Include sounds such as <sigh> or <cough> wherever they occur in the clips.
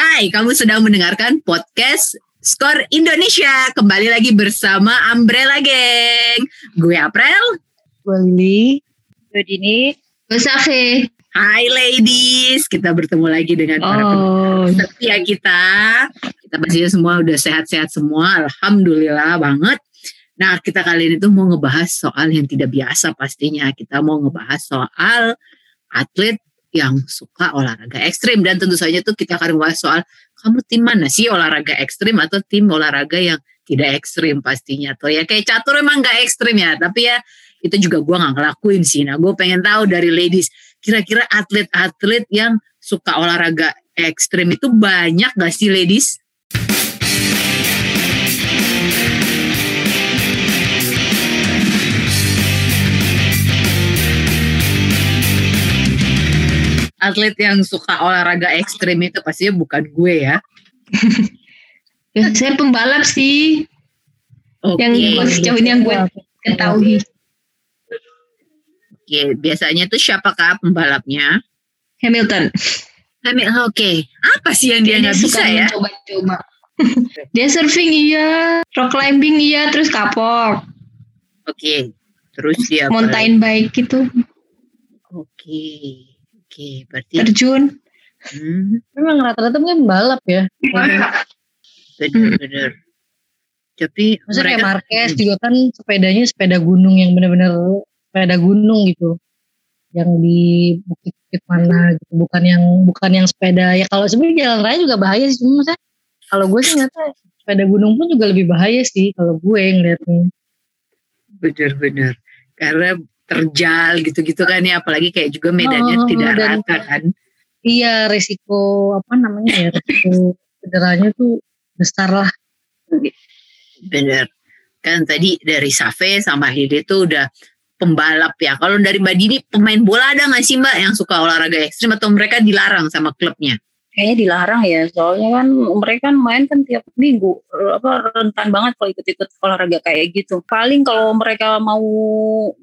Hai, kamu sedang mendengarkan podcast Skor Indonesia. Kembali lagi bersama Umbrella Gang. Gue April. Gue Lili. Gue Dini. Gue Safi. Hai ladies, kita bertemu lagi dengan para Oh, setia kita. Kita pastinya semua udah sehat-sehat semua. Alhamdulillah banget. Nah, kita kali ini tuh mau ngebahas soal yang tidak biasa pastinya. Kita mau ngebahas soal atlet yang suka olahraga ekstrim. Dan tentu saja tuh kita akan membahas soal kamu tim mana sih olahraga ekstrim atau tim olahraga yang tidak ekstrim? Pastinya tuh ya. Kayak catur emang gak ekstrim ya. Tapi ya itu juga gue nggak ngelakuin sih. Nah gue pengen tahu dari ladies kira-kira atlet-atlet yang suka olahraga ekstrim itu banyak gak sih ladies atlet yang suka olahraga ekstrim itu pastinya bukan gue ya. <laughs> Ya, saya pembalap sih. Oke. Yang sejauh ini yang gue ketahui. Oke, biasanya tuh siapakah pembalapnya? Hamilton. Hamilton. Oke, apa sih yang dia nggak bisa suka ya? Coba-coba. <laughs> dia surfing iya, rock climbing iya, terus kapok, Oke, terus dia mountain bike gitu? Oke, oke, berarti terjun. hmm, memang rata-rata mungkin balap ya. bener-bener. Tapi Maksudnya kayak mereka Marquez juga kan sepedanya sepeda gunung yang benar-benar sepeda gunung gitu. Yang di bukit-bukit mana gitu. Bukan yang bukan yang sepeda ya kalau sebenarnya jalan raya juga bahaya sih cuma maksudnya kalau gue sih ngeliatnya sepeda gunung pun juga lebih bahaya sih kalau gue ngeliatnya. bener-bener karena terjal gitu-gitu kan ya, apalagi kayak juga medannya Oh, tidak dan- rata kan. Iya resiko apa namanya ya resiko cederanya tuh besar lah. Bener. Kan tadi dari Safe sama Lili tuh udah pembalap ya. Kalau dari Mbak Dini pemain bola ada nggak sih Mbak yang suka olahraga ekstrim atau mereka dilarang sama klubnya? Kayaknya dilarang ya, soalnya kan mereka kan main kan tiap minggu, apa rentan banget kalau ikut-ikut olahraga kayak gitu. Paling kalau mereka mau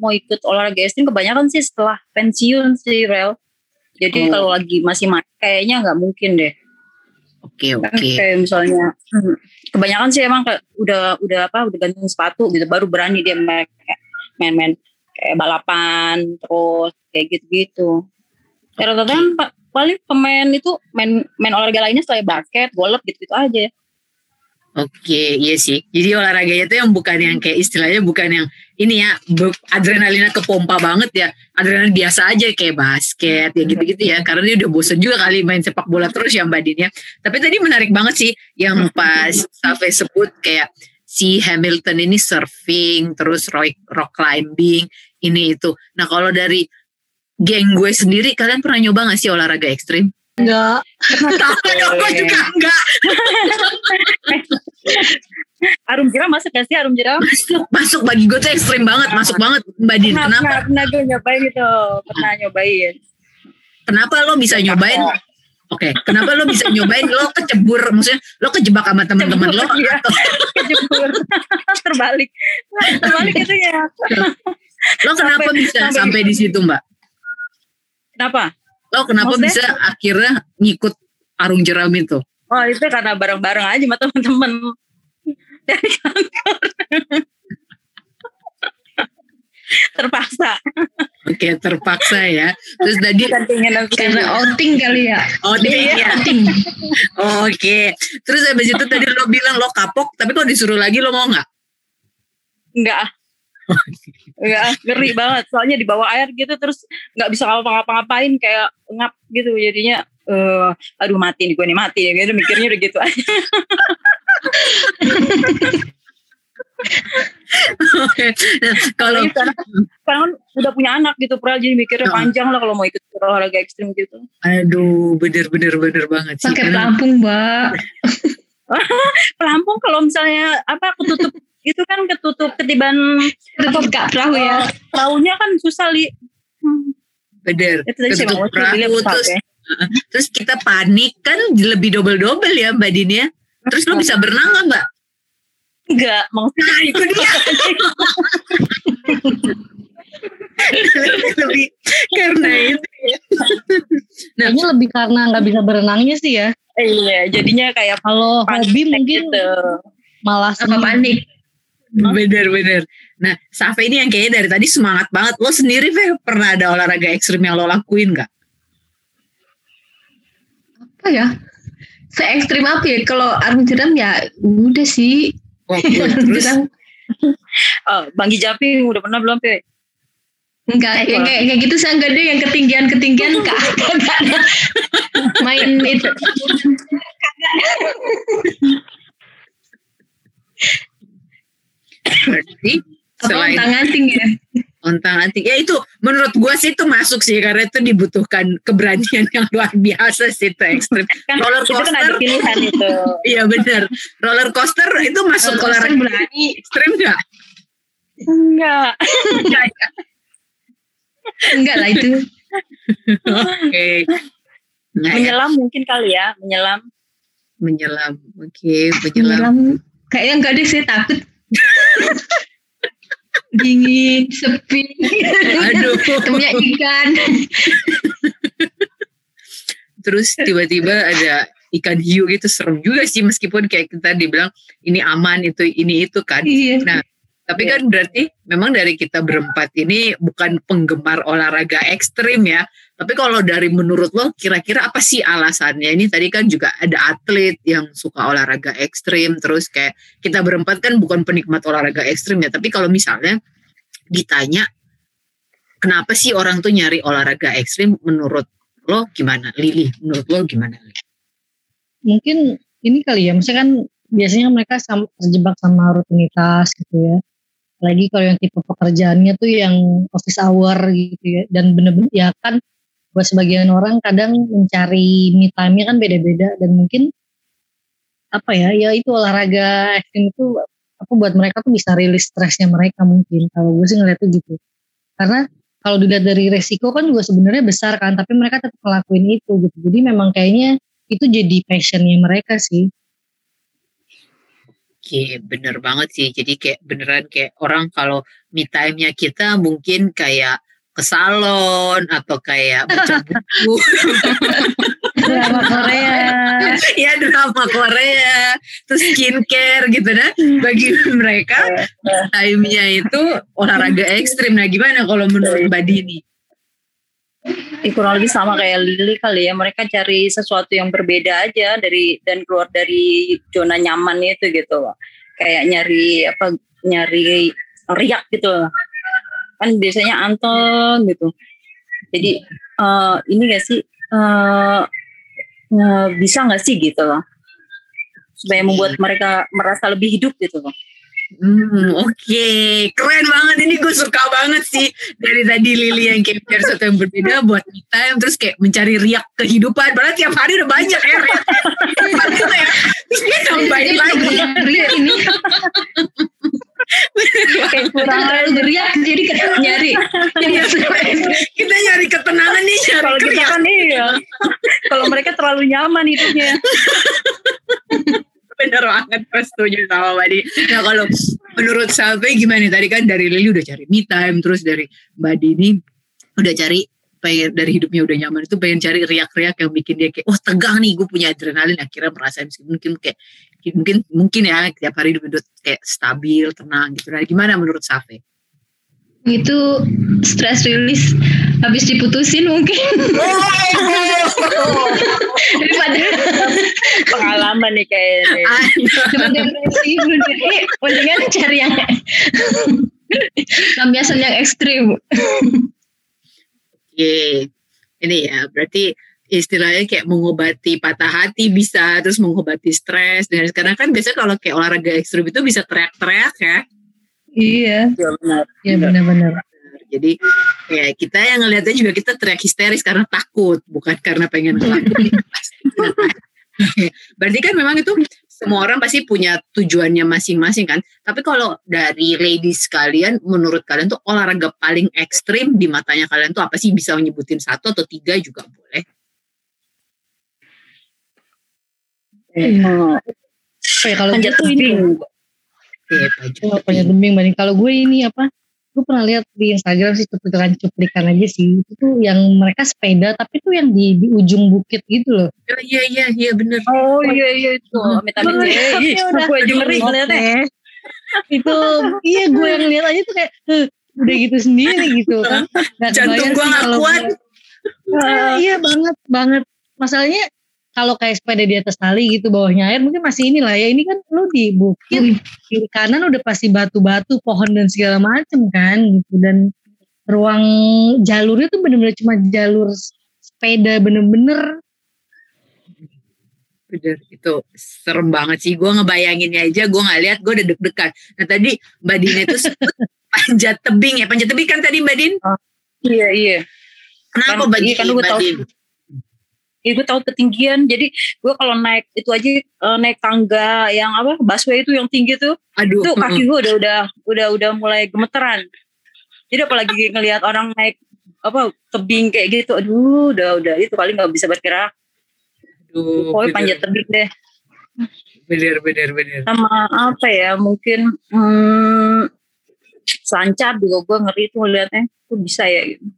mau ikut olahraga ekstrim kebanyakan sih setelah pensiun sih, Rel. Jadi Oh. kalau lagi masih main kayaknya nggak mungkin deh. Oke Kan oke. kayak misalnya hmm, kebanyakan sih emang udah udah apa udah gantung sepatu gitu baru berani dia main-main kayak balapan terus kayak gitu-gitu. Ya rata-rata kan paling pemain itu main main olahraga lainnya selain basket, golf gitu-gitu aja. Oke, iya sih. Jadi olahraganya itu yang bukan yang kayak istilahnya bukan yang ini ya adrenalinnya kepompa banget ya. Adrenalin biasa aja kayak basket ya gitu-gitu ya. Karena dia udah bosen juga kali main sepak bola terus ya Mbak ya. Tapi tadi menarik banget sih yang pas Safe sebut kayak si Hamilton ini surfing, terus rock, rock climbing, ini itu. Nah kalau dari geng gue sendiri, kalian pernah nyoba gak sih olahraga ekstrim? Enggak. Tahu nyoba juga enggak. <laughs> Arum jeram masuk gak sih arum jeram? Masuk, masuk bagi gue tuh ekstrim banget, masuk banget Mbak Din. Pernah, Kenapa? pernah, pernah gue nyobain gitu, pernah nyobain. Kenapa lo bisa nyobain? Oke, kenapa lo bisa nyobain? Lo kecebur, maksudnya lo kejebak sama teman-teman lo? Iya, kejebur. <laughs> Terbalik. Terbalik itu ya. Lo kenapa Sampai- bisa sampai- sampai di situ Mbak? Kenapa? Lo kenapa Maksudnya? bisa akhirnya ngikut arung jeram itu? Oh itu karena bareng-bareng aja sama teman-teman dari kantor. Terpaksa. Oke, terpaksa ya. Terus tadi, Karena outing kali ya. oh dia, Iya, iya. outing. Oke. Terus habis itu tadi lo bilang lo kapok, tapi kalau disuruh lagi lo mau nggak? Enggak. Enggak, ngeri banget. Soalnya di bawah air gitu terus nggak bisa ngapa-ngapain kayak ngap gitu jadinya eh aduh mati nih gue nih mati ya gitu mikirnya udah gitu aja. Nah, Kalau Apalagi sekarang, sekarang kan udah punya anak gitu Pral jadi mikirnya Heeh. panjang lah kalau mau ikut olahraga ekstrim gitu. aduh, bener-bener bener banget sih. Pakai pelampung, Mbak. <laughs> Pelampung kalau misalnya apa ketutup itu kan ketutup ketiban Tetap buka perahu ya. perahunya kan susah li. Hmm, Bener. itu Ketutup perahu, terus <laughs> Terus kita panik kan lebih double-double ya Mbak Dini ya. Terus lo bisa berenang gak Mbak? Enggak, maksudnya Nah itu dia. <laughs> lebih karena itu ya. Kayaknya lebih karena nggak bisa berenangnya sih ya. Iya, jadinya kayak Kalau hobi mungkin gitu. malah Apa panik? Bener-bener. Nah, Safe ini yang kayaknya dari tadi semangat banget. Lo sendiri, Fe, pernah ada olahraga ekstrim yang lo lakuin gak? Apa ya? Se ekstrim apa ya? Kalau arung jeram ya udah sih. Wah. Arung terus. <laughs> Oh, banggi jumping udah pernah belum, Pe? Enggak, yang kayak, kayak gitu saya enggak deh yang ketinggian-ketinggian kak. <laughs> Enggak ada. Main itu. Berarti selain tangan tinggi ya? ontang anting, ya itu menurut gue sih itu masuk sih karena itu dibutuhkan keberanian <laughs> yang luar biasa sih itu ekstrim. Kan Roller itu kan coaster. itu. <laughs> Iya bener. Roller coaster itu masuk Roller coaster olahraga berani. ekstrim gak? Enggak. Enggak lah itu. Oke. Nah, ya, Menyelam mungkin kali ya, menyelam. menyelam. Oke, menyelam. Menyelam. Kayaknya enggak deh saya takut. <laughs> Dingin, sepi. Aduh. Temennya ikan. Terus tiba-tiba ada ikan hiu gitu serem juga sih meskipun kayak kita dibilang ini aman itu ini itu kan. Iya. Nah, Tapi kan berarti memang dari kita berempat ini bukan penggemar olahraga ekstrim ya. Tapi kalau dari menurut lo kira-kira apa sih alasannya? Ini tadi kan juga ada atlet yang suka olahraga ekstrim. Terus kayak kita berempat kan bukan penikmat olahraga ekstrim ya. Tapi kalau misalnya ditanya kenapa sih orang tuh nyari olahraga ekstrim menurut lo gimana? Lili, menurut lo gimana? mungkin ini kali ya misalnya kan biasanya mereka terjebak sama rutinitas gitu ya lagi kalau yang tipe pekerjaannya tuh yang office hour gitu ya dan bener-bener ya kan buat sebagian orang kadang mencari me time-nya kan beda-beda dan mungkin apa ya ya itu olahraga ekstrim itu apa buat mereka tuh bisa rilis stresnya mereka mungkin. Kalau gue sih ngeliatnya gitu. Karena kalau dilihat dari resiko kan juga sebenarnya besar kan tapi mereka tetap ngelakuin itu gitu. Jadi memang kayaknya itu jadi passionnya mereka sih. Oke, bener banget sih. Jadi kayak beneran kayak orang kalau me time-nya kita mungkin kayak ke salon atau kayak baca <laughs> buku. drama Korea <laughs> ya drama Korea, terus skincare gitu nah. Bagi mereka time-nya itu olahraga ekstrim. Nah gimana kalau menurut Mbak Dini? Ya, kurang lebih sama kayak Lili kali ya mereka cari sesuatu yang berbeda aja dari dan keluar dari zona nyaman itu gitu kayak nyari apa nyari riak gitu. Kan biasanya anteng gitu. Jadi eh, ini gak sih eh, eh, bisa nggak sih gitu loh? Supaya membuat mereka merasa lebih hidup gitu loh. Hmm, oke, keren banget. Ini gue suka banget sih dari tadi Lili yang kayak biar sesuatu yang berbeda buat me time terus kayak mencari riak kehidupan. Padahal tiap hari udah banyak ya. <laughs> Terus dia nambahin lagi. Ini kayak kurang <laughs> terlalu beriak jadi kita nyari. <laughs> Kita nyari ketenangan nih, nyari kalau kita kan iya kalau mereka terlalu nyaman hidupnya <laughs> Bener banget, gue setuju sama Mbak Dini. Nah kalau menurut Salve gimana nih? Tadi kan dari Lili udah cari me time, terus dari Mbak Dini udah cari pengen dari hidupnya udah nyaman itu pengen cari riak-riak yang bikin dia kayak wah tegang nih gue punya adrenalin akhirnya merasa mungkin kayak mungkin mungkin ya tiap hari hidup hidup kayak stabil tenang gitu. Nah gimana menurut Safe? itu stress release habis diputusin mungkin. <laughs> Daripada pengalaman nih kayaknya. Cuma depresi jadi mendingan cari yang lampiasan yang ekstrim. Oke, ini ya berarti istilahnya kayak mengobati patah hati bisa, terus mengobati stres. Dengan sekarang kan biasanya kalau kayak olahraga ekstrim itu bisa teriak-teriak ya. iya ya benar iya benar-benar Jadi ya kita yang ngelihatnya juga kita teriak histeris karena takut, bukan karena pengen ngelakuin. <laughs> Berarti kan memang itu semua orang pasti punya tujuannya masing-masing kan. Tapi kalau dari ladies kalian, menurut kalian tuh olahraga paling ekstrim di matanya kalian tuh apa sih? Bisa menyebutin satu atau tiga juga Oke, kalau panjat gue ini tebing Jo. Oh, panjat tebing banding kalau gue ini apa gue pernah lihat di Instagram sih cuplikan cuplikan aja sih itu tuh yang mereka sepeda tapi tuh yang di, di ujung bukit gitu loh Oh, iya iya iya bener. Oh iya iya itu. Tapi udah, Gue oke. ngeliatnya. itu iya gue yang lihat aja tuh kayak "Huh, udah gitu sendiri gitu kan <laughs> Nggak Jantung nggak kalau kuat. iya, iya banget banget masalahnya kalau kayak sepeda di atas tali gitu bawahnya air mungkin masih inilah ya ini kan lu di bukit kiri kanan udah pasti batu-batu pohon dan segala macem kan gitu dan ruang jalurnya tuh bener-bener cuma jalur sepeda bener-bener Bener, itu serem banget sih. Gue ngebayanginnya aja, gue nggak lihat, gue udah deg-degan. Nah tadi Mbak Din itu sebut <laughs> panjat tebing ya, panjat tebing kan tadi Mbak Din? Iya iya. Kenapa Kan- Mbak iya, kan gue Mbak Iya gue tahu ketinggian. Jadi gue kalau naik itu aja eh, naik tangga yang apa busway itu yang tinggi tuh, Aduh, itu kaki gue udah udah udah udah mulai gemeteran. Jadi apalagi <laughs> ngelihat orang naik apa tebing kayak gitu, aduh udah udah itu kali nggak bisa bergerak. aduh, Pokoknya panjat tebing deh. bener, bener, bener. Sama apa ya mungkin hmm, selancar juga gue ngeri tuh ngeliatnya. Kok bisa ya gitu.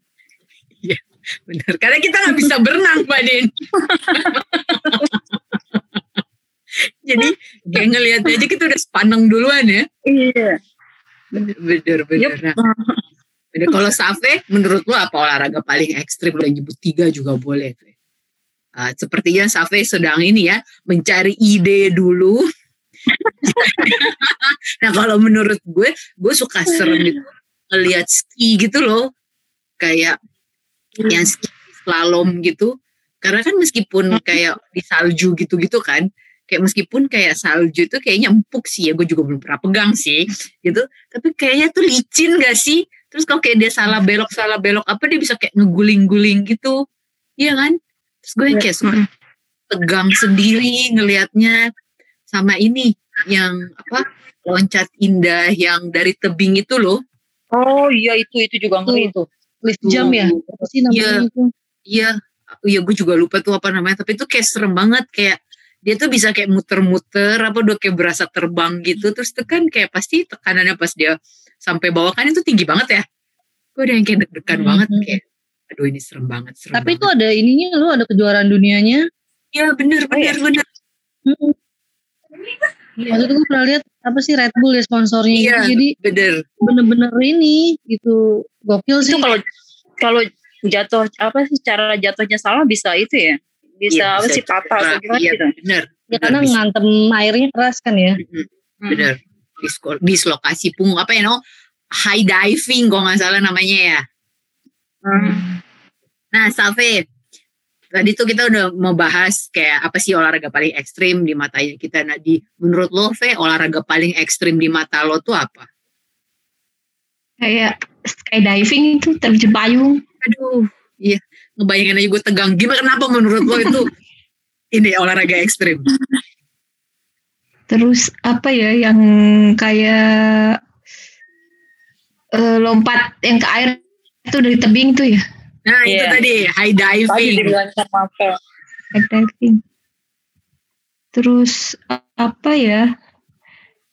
Bener, karena kita nggak bisa berenang, Mbak Din. <laughs> Jadi kayak ngelihat aja kita udah sepaneng duluan ya. Iya. Bener, bener, bener. Yup. Nah, bener. Kalau Safe, menurut lo apa olahraga paling ekstrim? Lo nyebut tiga juga boleh. Ah, sepertinya Safe sedang ini ya, mencari ide dulu. <laughs> nah kalau menurut gue, gue suka serem itu ngelihat ski gitu loh. Kayak yang ski slalom gitu. Karena kan meskipun kayak di salju gitu-gitu kan kayak meskipun kayak salju itu kayaknya empuk sih ya gue juga belum pernah pegang sih gitu. Tapi kayaknya tuh licin gak sih? Terus kalau kayak dia salah belok salah belok apa dia bisa kayak ngeguling-guling gitu? Iya kan? Terus gue kayak suka tegang sendiri ngelihatnya. Sama ini yang apa loncat indah yang dari tebing itu loh. Oh iya itu itu juga ngeri tuh. Lift jump ya apa sih namanya itu Iya, iya gue juga lupa tuh apa namanya. Tapi itu kayak serem banget kayak dia tuh bisa kayak muter-muter apa udah kayak berasa terbang gitu. Terus tuh kan kayak pasti tekanannya pas dia sampai bawah kan itu tinggi banget ya. Gue udah yang kayak deg-degan Hmm, banget hmm. kayak aduh ini serem banget serem tapi itu banget. ada ininya lu ada kejuaraan dunianya Iya bener Oh, iya. bener bener. Mm-mm. Waktu itu gue pernah lihat apa sih Red Bull ya sponsornya Iya. gitu. Jadi Bener. bener-bener ini gitu gokil sih. Itu kalau kalau jatuh apa sih cara jatuhnya salah bisa itu ya? Bisa Iya, apa bisa sih patah atau gimana Iya gitu? bener. ya bener, karena bisa. ngantem airnya keras kan ya. Bener. Disko- Dislokasi punggung apa ya no? High diving kalau nggak salah namanya ya. Hmm. Nah, Safe, tadi tuh kita udah mau bahas kayak apa sih olahraga paling ekstrim di matanya kita. Nah, di menurut lo, Fe, olahraga paling ekstrim di mata lo tuh apa? Kayak skydiving itu terjun payung. Aduh, iya, ngebayangin aja gue tegang. Gimana kenapa menurut lo itu <laughs> ini olahraga ekstrim? Terus apa ya yang kayak eh, lompat yang ke air itu dari tebing tuh ya. Nah, itu Iya. tadi high Tadi diving. dibilang sama apa? skydiving. Terus apa ya?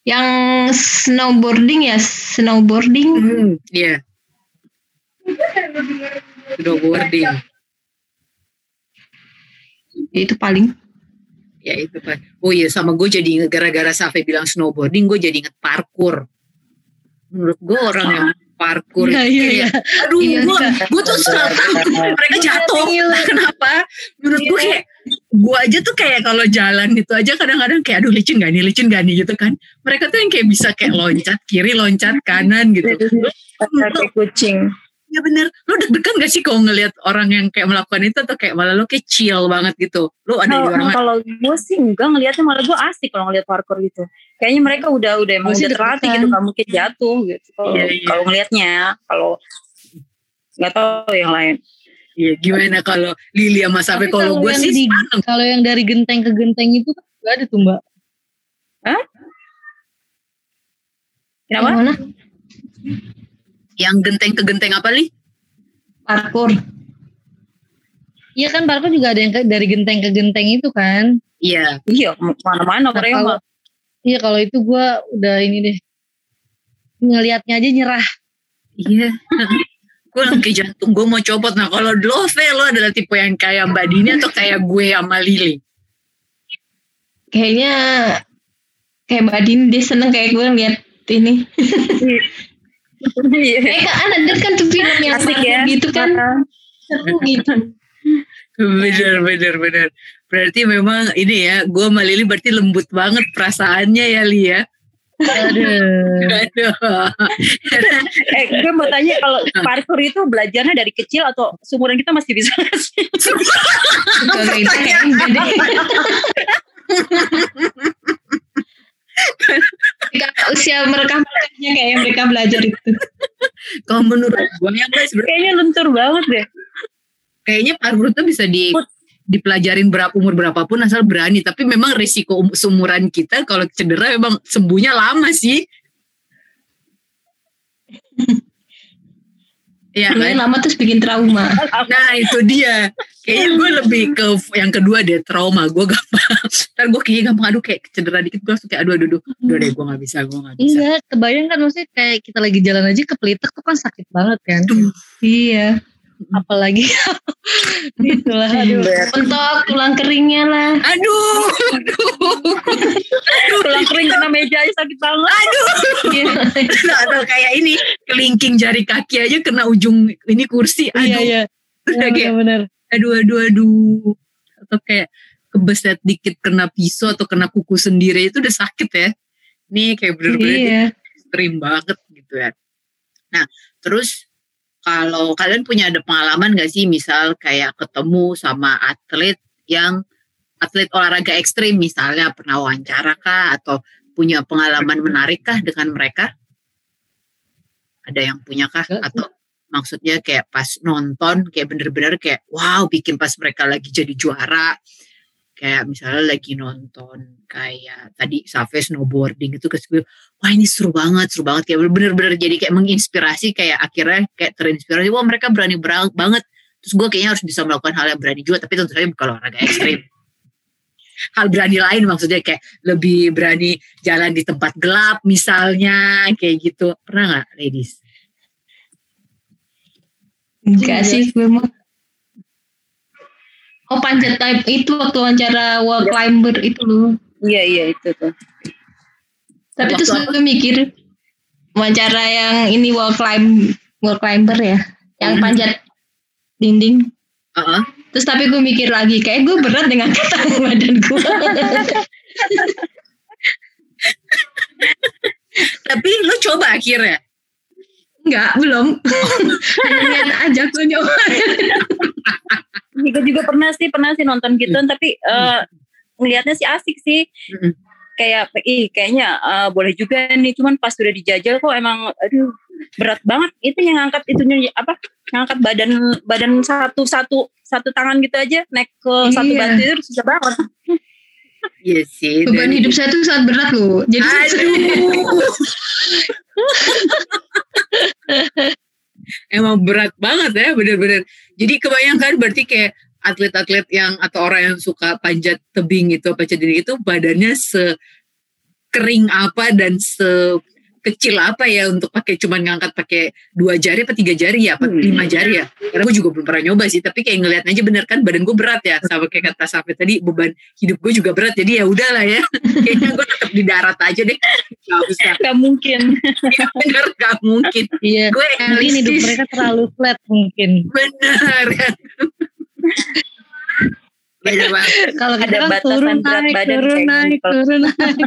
Yang snowboarding ya, snowboarding. Hmm, iya. Snowboarding. Ya, itu paling. Ya itu Pak. Oh iya sama gue jadi gara-gara Safe bilang snowboarding gue jadi inget parkour. Menurut gue orang yang parkour Iya, itu <laughs> iya, kayak, aduh Iya, gue gue tuh suka takut mereka jatuh. Kenapa? Menurut gue kayak gue aja tuh kayak kalau jalan gitu aja kadang-kadang kayak aduh licin gak nih licin gak nih gitu kan. Mereka tuh yang kayak bisa kayak loncat kiri loncat kanan gitu. Kaki kucing. Ya bener, lu deg-degan gak sih kalau ngelihat orang yang kayak melakukan itu atau kayak malah lu kayak chill banget gitu. Lu ada di Kalau orang kalau gue sih enggak ngelihatnya malah gue asik kalau ngelihat parkour gitu. Kayaknya mereka udah udah emang udah terlatih gitu, gak mungkin jatuh gitu. Kalau Iya, iya. kalau ngelihatnya, kalau nggak tahu yang lain. Iya gimana kalau Lili sama Tapi kalau gue sih di-. Kalau yang dari genteng ke genteng itu kan gak ada tuh mbak. Kenapa? Yang mana? Yang genteng ke genteng apa li? Parkour. Iya kan parkour juga ada yang ke- dari genteng ke genteng itu kan. Iya. Iya, mana-mana Nah, mereka kalau- mah. Iya kalau itu gue udah ini deh ngelihatnya aja nyerah. Iya. <laughs> gue lagi jantung gue mau copot. Nah kalau Love lo adalah tipe yang kayak Mbak Dini atau kayak gue sama Lili? Kayaknya kayak Mbak Dini dia seneng kayak gue ngeliat ini. <laughs> Kayak kan ada kan tuh film yang Asik ya. gitu kan. Seru gitu. Bener, bener, bener. Berarti memang ini ya, gue sama Lili berarti lembut banget perasaannya ya Li ya. Aduh. Aduh. <laughs> Eh, gue mau tanya kalau parkour itu belajarnya dari kecil atau seumuran kita masih bisa <laughs> nggak sih? <laughs> Kalau itu kayak enggak deh. Ketika usia mereka merekanya kayak mereka belajar itu. Kalau menurut gue yang guys, Kayaknya luntur banget deh. kayaknya parkour itu bisa di dipelajarin berapa umur berapapun asal berani tapi memang risiko um- seumuran kita kalau cedera memang sembuhnya lama sih Iya kan? Lama terus bikin trauma. <laughs> Nah itu dia. Kayaknya gue lebih ke yang kedua deh trauma. Gue gampang. <laughs> Ntar gue kayaknya gampang aduh kayak cedera dikit gue langsung kayak aduh aduh aduh. Udah deh gue gak bisa gue gak bisa. Iya, kebayang kan maksudnya kayak kita lagi jalan aja kepelitek tuh kan sakit banget kan. <laughs> Aduh. Iya. Apalagi itulah aduh. Untuk tulang keringnya lah. Aduh. Aduh. Tulang kering kena meja sakit banget. Iya. <laughs> Atau kayak ini kelingking jari kaki aja kena ujung ini kursi. Aduh. Iya, iya. Udah kayak Benar-benar. aduh aduh aduh. Atau kayak kebeset dikit kena pisau atau kena kuku sendiri itu udah sakit ya. Nih kayak bener-bener Iya. ekstrim banget gitu ya. Nah, terus kalau kalian punya ada pengalaman gak sih misal kayak ketemu sama atlet yang atlet olahraga ekstrim misalnya pernah wawancara kah atau punya pengalaman menarik kah dengan mereka? Ada yang punya kah atau maksudnya kayak pas nonton kayak bener-bener kayak wow bikin pas mereka lagi jadi juara. Kayak misalnya lagi nonton kayak tadi Safe snowboarding itu ke wah ini seru banget seru banget. Kayak bener-bener jadi kayak menginspirasi kayak akhirnya kayak terinspirasi wah mereka berani berang- banget. Terus gue kayaknya harus bisa melakukan hal yang berani juga tapi tentu saja bukan olahraga ekstrim hal berani lain maksudnya kayak lebih berani jalan di tempat gelap misalnya kayak gitu pernah nggak ladies Enggak sih gue mah. Oh panjat type itu waktu wawancara wall climber itu loh. Iya iya itu tuh. Tapi Waktu terus apa? gue mikir wawancara yang ini wall climb wall climber ya, yang Hmm. panjat dinding. Heeh. Terus tapi gue mikir lagi, kayak gue berat dengan kata <laughs> badan gue. tapi lo coba akhirnya Enggak, belum. Hanya <laughs> lihat aja gue nyoba. Gue juga pernah sih pernah sih nonton gitu tapi eh, ngelihatnya sih asik sih. Mm-mm. Kayak ih kayaknya eh, boleh juga nih cuman pas sudah dijajal kok emang aduh berat banget itu yang angkat itunya apa ngangkat badan badan satu satu satu tangan gitu aja naik ke satu Iya. batu itu susah banget <laughs> iya sih Beban dan- hidup saya tuh sangat berat loh. Jadi. <laughs> Emang berat banget ya bener-bener. Jadi kebayangkan berarti kayak atlet-atlet yang atau orang yang suka panjat tebing itu apa jadi itu badannya sekering apa dan sekecil apa ya untuk pakai cuman ngangkat pakai dua jari apa tiga jari ya apa Hmm. lima jari ya karena gue juga belum pernah nyoba sih tapi kayak ngeliat aja bener kan badan gue berat ya sama kayak kata Safi tadi beban hidup gue juga berat jadi ya udahlah ya <laughs> kayaknya gue tetap di darat aja deh nggak usah nggak mungkin <laughs> Ya bener gak mungkin Iya. gue Mungkin hidup mereka terlalu flat mungkin. bener <laughs> banget Kalau Ada kan batasan turun berat naik, badan turun naik, gitu. turun naik.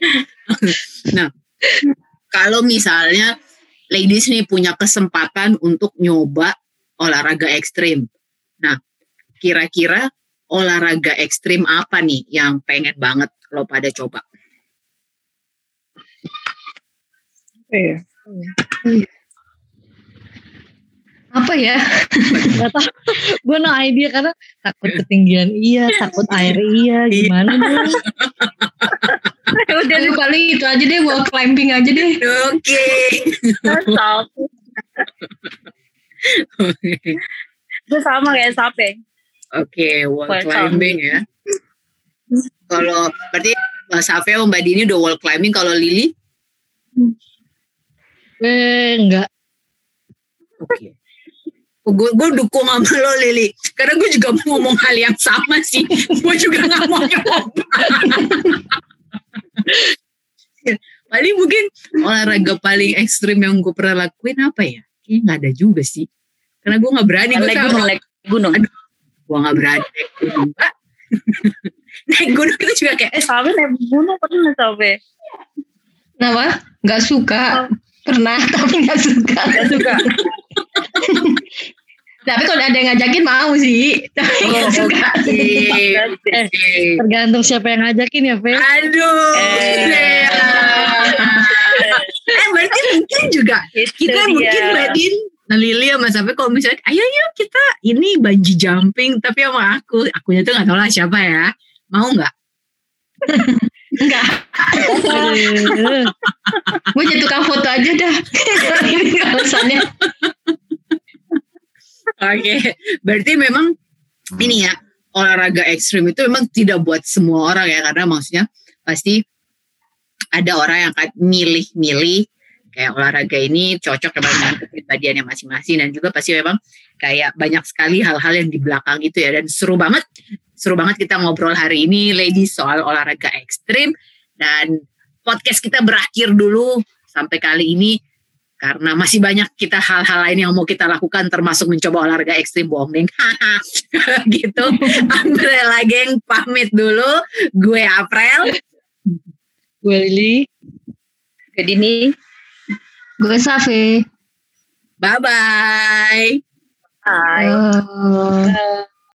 <laughs> kalau misalnya ladies nih punya kesempatan untuk nyoba olahraga ekstrim. Nah kira-kira olahraga ekstrim apa nih yang pengen banget lo pada coba apa ya? <laughs> Gak tau. Gue no idea karena takut ketinggian iya, takut air iya, gimana dong. <laughs> udah Aduh, paling itu aja deh, wall climbing aja deh. oke Sal. Itu sama kayak sape. Oke, wall Wall climbing ya. Kalau berarti Mbak Safi sama Mbak Dini udah wall climbing, kalau Lili Eh, enggak. Oke. Gue gue dukung sama lo Lili. Karena gue juga mau ngomong hal yang sama sih. gue juga gak mau nyoba. paling mungkin olahraga paling ekstrim yang gue pernah lakuin apa ya? Kayaknya gak ada juga sih. Karena gue gak berani. Gue naik gunung naik gunung gue gak berani naik gunung. Mbak. <laughs> naik gunung itu juga kayak eh sampai naik gunung pernah sampai Kenapa? Nggak suka. Pernah, tapi nggak suka. gak suka Tapi kalau ada yang ngajakin mau sih. Tapi nggak Oh, suka. eh, tergantung siapa yang ngajakin ya, Fe. Aduh. Eh. eh berarti mungkin juga Itu kita dia. mungkin Badin Nah Lili sama sampai kalau misalnya ayo yuk kita ini bungee jumping tapi sama aku akunya tuh nggak tahu lah siapa ya mau nggak Enggak. Gue jadi tukang foto aja dah. <laughs> Alasannya. Oke berarti memang ini ya olahraga ekstrim itu memang tidak buat semua orang ya karena maksudnya pasti ada orang yang akan milih-milih kayak olahraga ini cocok memang dengan kepribadiannya masing-masing dan juga pasti memang kayak banyak sekali hal-hal yang di belakang itu ya dan seru banget seru banget kita ngobrol hari ini ladies soal olahraga ekstrim dan podcast kita berakhir dulu sampai kali ini karena masih banyak kita hal-hal lain yang mau kita lakukan termasuk mencoba olahraga ekstrim bohong <laughs> gitu Umbrella geng pamit dulu gue April gue Lili. jadi nih Gue Safe. bye bye Hai. Oh.